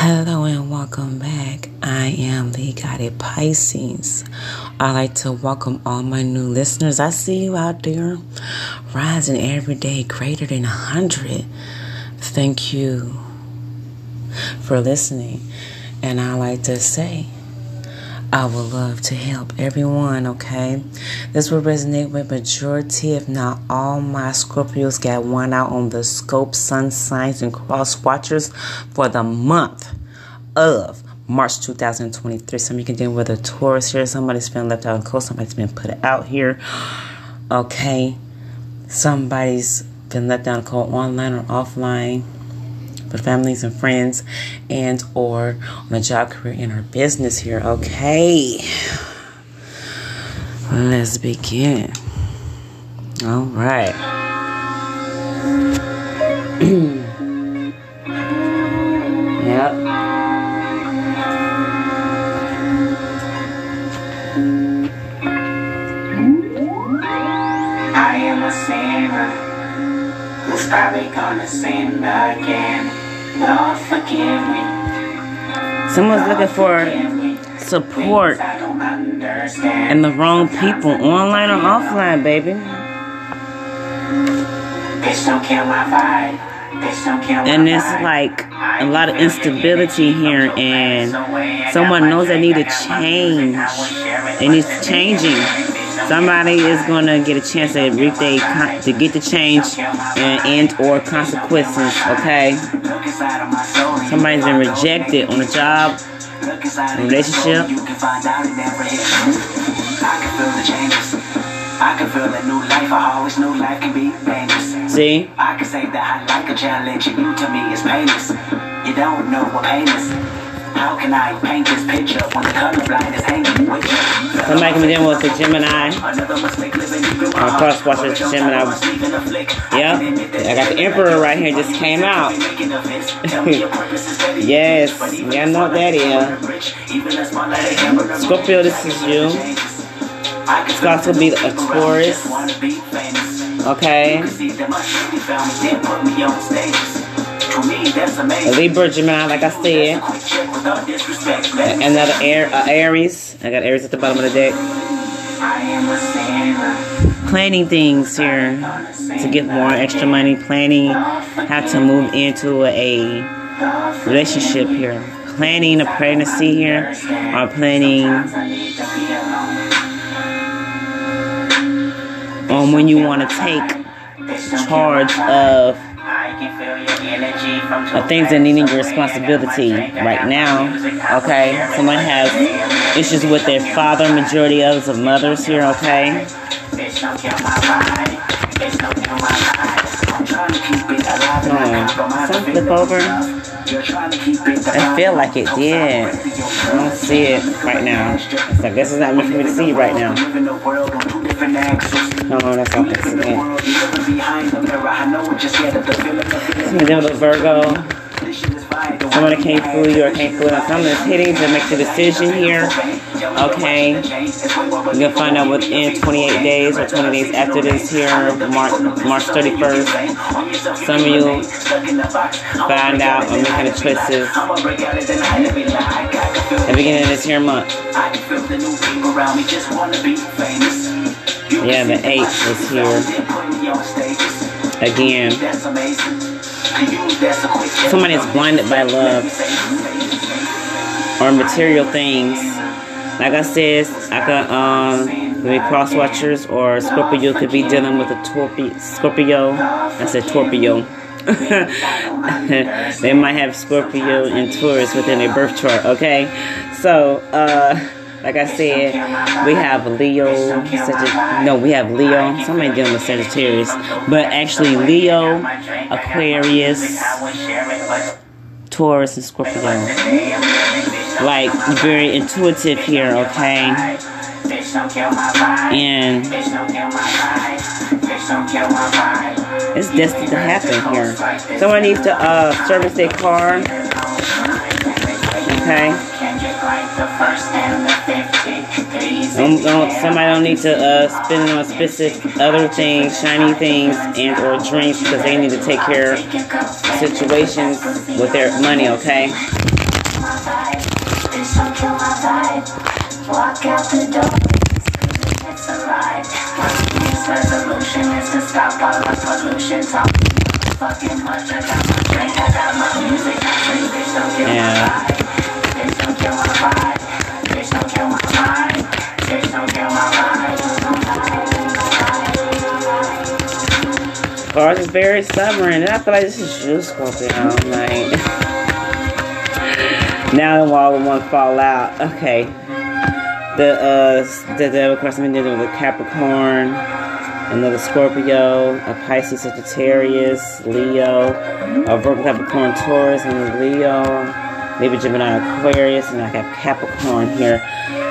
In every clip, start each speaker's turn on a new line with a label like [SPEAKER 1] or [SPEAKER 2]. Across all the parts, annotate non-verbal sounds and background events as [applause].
[SPEAKER 1] Hello and welcome back. I am the Guided Pisces. I like to welcome all my new listeners. I see you out there rising every day greater than 100. Thank you for listening. And I like to say, I would love to help everyone, okay? This will resonate with majority, if not all, my Scorpios got one out on the scope, sun signs, and cross watchers for the month of March 2023. Some you can deal with a Taurus here. Somebody's been left out in cold. Somebody's been put out here. Okay. Somebody's been left out in cold online or offline for families and friends and or on a job career in our business here okay? Let's begin. All right. [clears throat] Yep.
[SPEAKER 2] I am a sinner. Who's probably gonna sin again. Lord, forgive me.
[SPEAKER 1] someone's looking for support
[SPEAKER 2] Things I don't understand.
[SPEAKER 1] and the wrong people online or offline baby
[SPEAKER 2] Bitch, don't kill my vibe. Bitch, don't kill my
[SPEAKER 1] and it's like a lot of instability here and
[SPEAKER 2] face away. I got
[SPEAKER 1] someone knows they need to
[SPEAKER 2] got my music,
[SPEAKER 1] change
[SPEAKER 2] and will share it
[SPEAKER 1] they
[SPEAKER 2] with
[SPEAKER 1] need
[SPEAKER 2] the
[SPEAKER 1] changing
[SPEAKER 2] niggas. Bitch, don't
[SPEAKER 1] somebody is gonna get a chance to reap they con- to get the change and, and or consequences okay
[SPEAKER 2] Look inside of my soul, you
[SPEAKER 1] somebody's been rejected on a job
[SPEAKER 2] inside
[SPEAKER 1] relationship.
[SPEAKER 2] soul, you can find out it never hit. I can feel the changes. I can feel a new life. I always knew life can be painless.
[SPEAKER 1] see
[SPEAKER 2] I can say that I like a challenge, and you to me is painless. You don't know what pain is. How can I paint this picture when the colorblind is hanging with you?
[SPEAKER 1] Somebody be dealing with a gemini
[SPEAKER 2] in my
[SPEAKER 1] Gemini.
[SPEAKER 2] I was a flick. I
[SPEAKER 1] Yep. I got the Emperor right here, just came out. [laughs] Yes, yeah, I know what that is. Scorpio, this is you. It's also be a Taurus. okay Libra Gemini like I said. Another air uh, Aries. I got Aries at the bottom of the deck. Planning things here to get more extra money. Planning how to move into a relationship here. Planning a pregnancy here or planning on when you want to take charge
[SPEAKER 2] vibe.
[SPEAKER 1] Of things that needing your responsibility right now. Okay, someone has issues with their father, majority of us are mothers here. Okay,
[SPEAKER 2] Compromise
[SPEAKER 1] Some flip over. I feel like it did. I don't see it right now. So I guess it's not meant for me to see right now. Hold on, that's all
[SPEAKER 2] Live in the you living behind the mirror. I know what of the feeling of feeling.
[SPEAKER 1] Some Virgo. Someone
[SPEAKER 2] one
[SPEAKER 1] can't fool you or can't fool us. Someone is hitting to make the decision here. Okay. You're gonna find out within 28 days or 20 days after this here, March, March 31st. Some of you find out or making the choices at the beginning of this here month.
[SPEAKER 2] Just.
[SPEAKER 1] Yeah, the
[SPEAKER 2] see that
[SPEAKER 1] eight is here. Again, Somebody is blinded by love. or material things. Like I said, I could um be cross watchers or Scorpio could be dealing with a torpe- Scorpio. I said Torpio. [laughs] they might have Scorpio and Taurus within their birth chart. Okay, so uh, like I said, we have Leo. Sagitt- no, we have Leo. Somebody dealing with Sagittarius, but actually Leo, Aquarius, Taurus, and Scorpio like very intuitive here, okay? And it's destined to happen here. Someone needs to uh, service their car, okay? Don't, don't, somebody don't need to uh, spend on specific other things, shiny things, and or drinks because they need to take care of situations with their money, okay?
[SPEAKER 2] Bitch, don't kill my vibe. Walk out the door. It's a ride. My resolution is to stop all the pollution. Talk fucking much. I got my drink, I got my music. I say, bitch, don't kill
[SPEAKER 1] Yeah.
[SPEAKER 2] Kill my vibe. Don't kill my vibe. Don't kill my vibe.
[SPEAKER 1] Is very stubborn, and I feel like this is you, Scorpio. Like now the wall will fall out. Okay. The uh the devil crossing me with a Capricorn, another Scorpio, a Pisces Sagittarius, Leo, a Virgo Capricorn Taurus, and Leo, Libra Gemini Aquarius, and I got Capricorn here.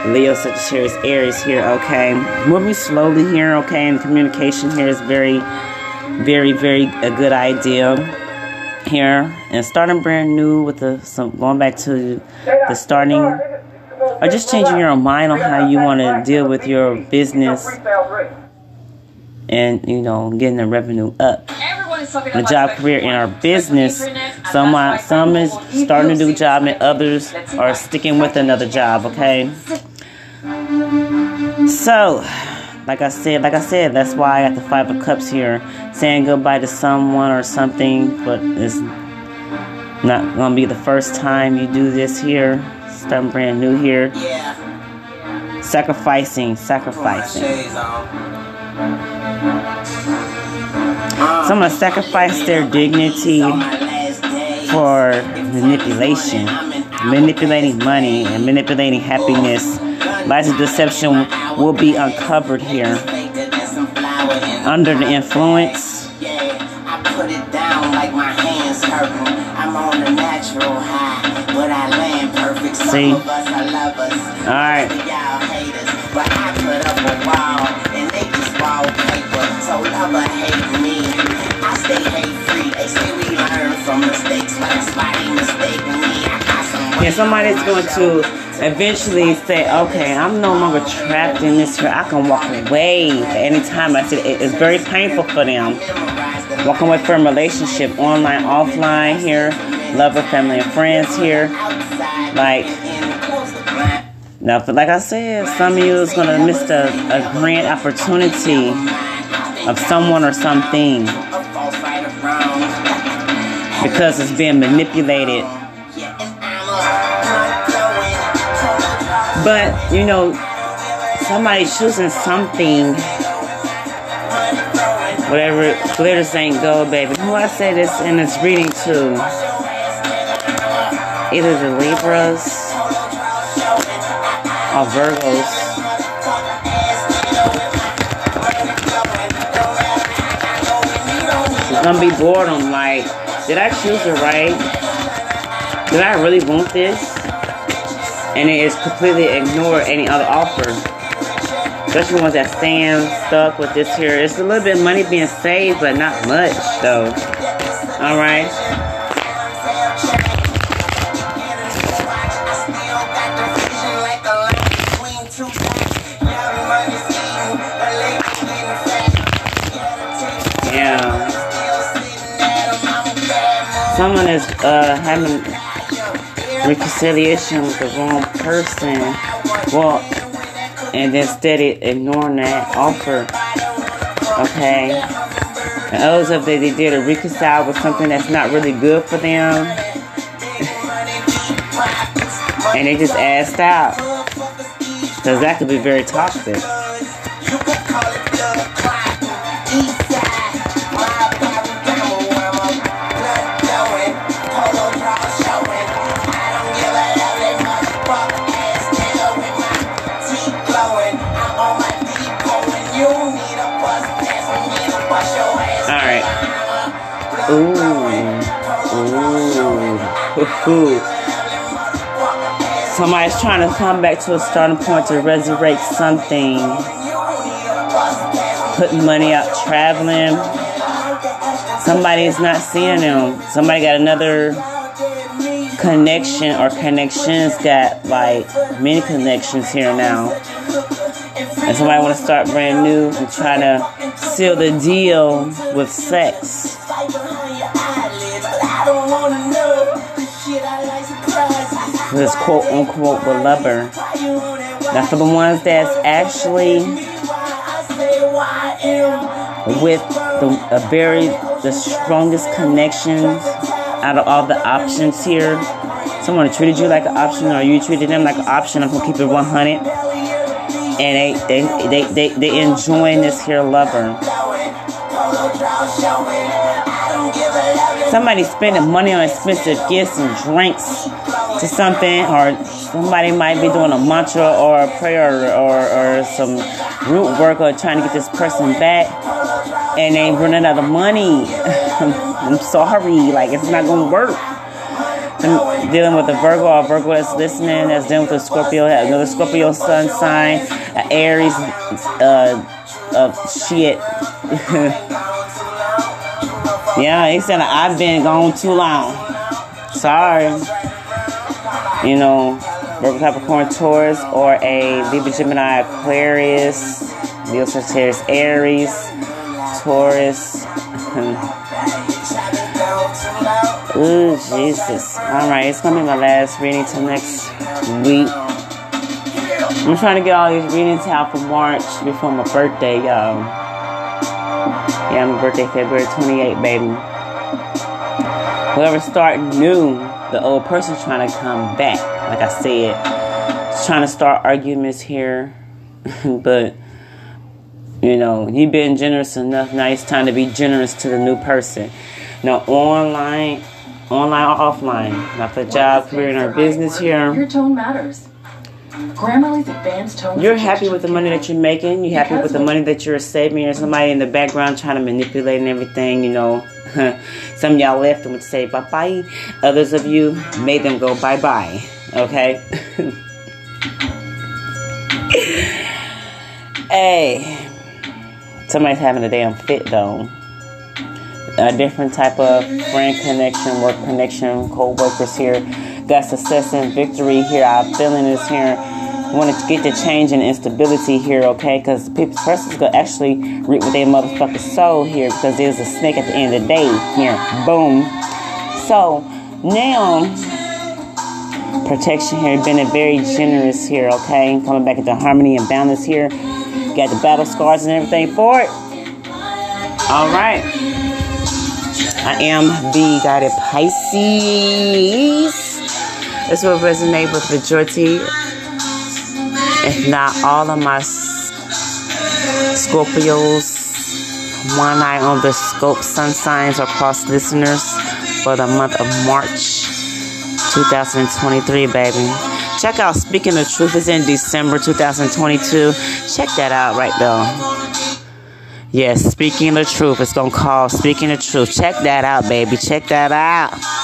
[SPEAKER 1] Leo Sagittarius Aries here, okay. Moving slowly here, okay, and communication here is very very very a good idea here and starting brand new with the some going back to the starting or just changing your own mind on how you want to deal with your business and you know getting the revenue up the job career in our business. some are- some is starting a new job and others are sticking with another job okay? So like I said, like I said, that's why I got the five of cups here, saying goodbye to someone or something, but it's not gonna be the first time you do this here. Starting brand new here,
[SPEAKER 3] Yeah.
[SPEAKER 1] sacrificing, sacrificing.
[SPEAKER 3] Shades on.
[SPEAKER 1] Some gonna sacrifice their dignity for manipulation, manipulating money and manipulating happiness. Lies of deception will be uncovered here. Under the influence, See? Alright.
[SPEAKER 3] So lover hate me. I stay hate free. They say we learn from mistakes, but they mistake me. I got some
[SPEAKER 1] yeah, somebody's going to eventually say, okay, I'm no longer trapped in this here. I can walk away at any time. I said it's very painful for them. Walking away from a relationship, online, offline here, love, lover, family, and friends here. Like, now, but like I said, some of you is going to miss a, a grand opportunity of someone or something because it's being manipulated. But, you know, somebody choosing something, whatever, glitters ain't gold, baby. Who I say this in this reading to? Either the Libras or Virgos. Gonna be boredom. Like, did I choose it right? Did I really want this? And it is completely ignore any other offer. Especially ones that stand stuck with this here. It's a little bit money being saved, but not much though. Alright. Someone is uh having reconciliation with the wrong person. Well, and then steady ignoring that offer. Okay. And others of they, they did a reconcile with something that's not really good for them. and they just asked out. Because that could be very toxic. Somebody's trying to come back to a starting point to resurrect something. Putting money out traveling. Somebody's not seeing them. Somebody got another connection or connections got like many connections here now. And somebody want to start brand new and try to seal the deal with sex. This quote unquote lover. Now for the ones that's actually with the very the strongest connections out of all the options here. Someone treated you like an option or you treated them like an option. I'm gonna keep it 100. And they they they they, they enjoying this here lover. Somebody spending money on expensive gifts and drinks to something, or somebody might be doing a mantra or a prayer or, or, or some root work or trying to get this person back, and they running out of money. [laughs] I'm sorry, like it's not gonna work. I'm dealing with a Virgo or Virgo that's listening, that's dealing with a Scorpio, another Scorpio sun sign, an Aries, uh, of shit. [laughs] yeah, he said I've been gone too long. Sorry. You know, Virgo Capricorn Taurus or a Libra Gemini Aquarius, Leo Sagittarius Aries, Taurus. Hmm. Ooh, Jesus. Alright, it's gonna be my last reading till next week. I'm trying to get all these readings out for March before my birthday, y'all. Yeah, my birthday February 28th, baby. Whoever start new, the old person's trying to come back. Like I said, trying to start arguments here, [laughs] but you know, you've been generous enough. Now it's time to be generous to the new person. Now, online, online or offline, not the job, career, or business here.
[SPEAKER 4] Your tone matters. Grammarly's advanced tone.
[SPEAKER 1] You're happy with the money that you're making. You're happy with the money that you're saving. There's somebody in the background trying to manipulate and everything. You know, [laughs] some of y'all left and would say bye bye. Others of you made them go bye bye. Okay. [laughs] hey, somebody's having a damn fit though. A different type of friend connection, work connection, co-workers here. Got success and victory here. I'm feeling this here. Want to get the change and instability here, okay? Because people, person's gonna actually reap with their motherfucker soul here because there's a snake at the end of the day here. Boom. So now protection here, being very generous here, okay? Coming back into harmony and balance here. Got the battle scars and everything for it. All right. I am the guided Pisces. This will resonate with majority, if not all of my Scorpios. One eye on the scope sun signs or cross listeners for the month of March 2023, baby. Check out Speaking the Truth is in December 2022. Check that out right there. Yes, Speaking the Truth. It's gonna call Speaking the Truth. Check that out, baby. Check that out.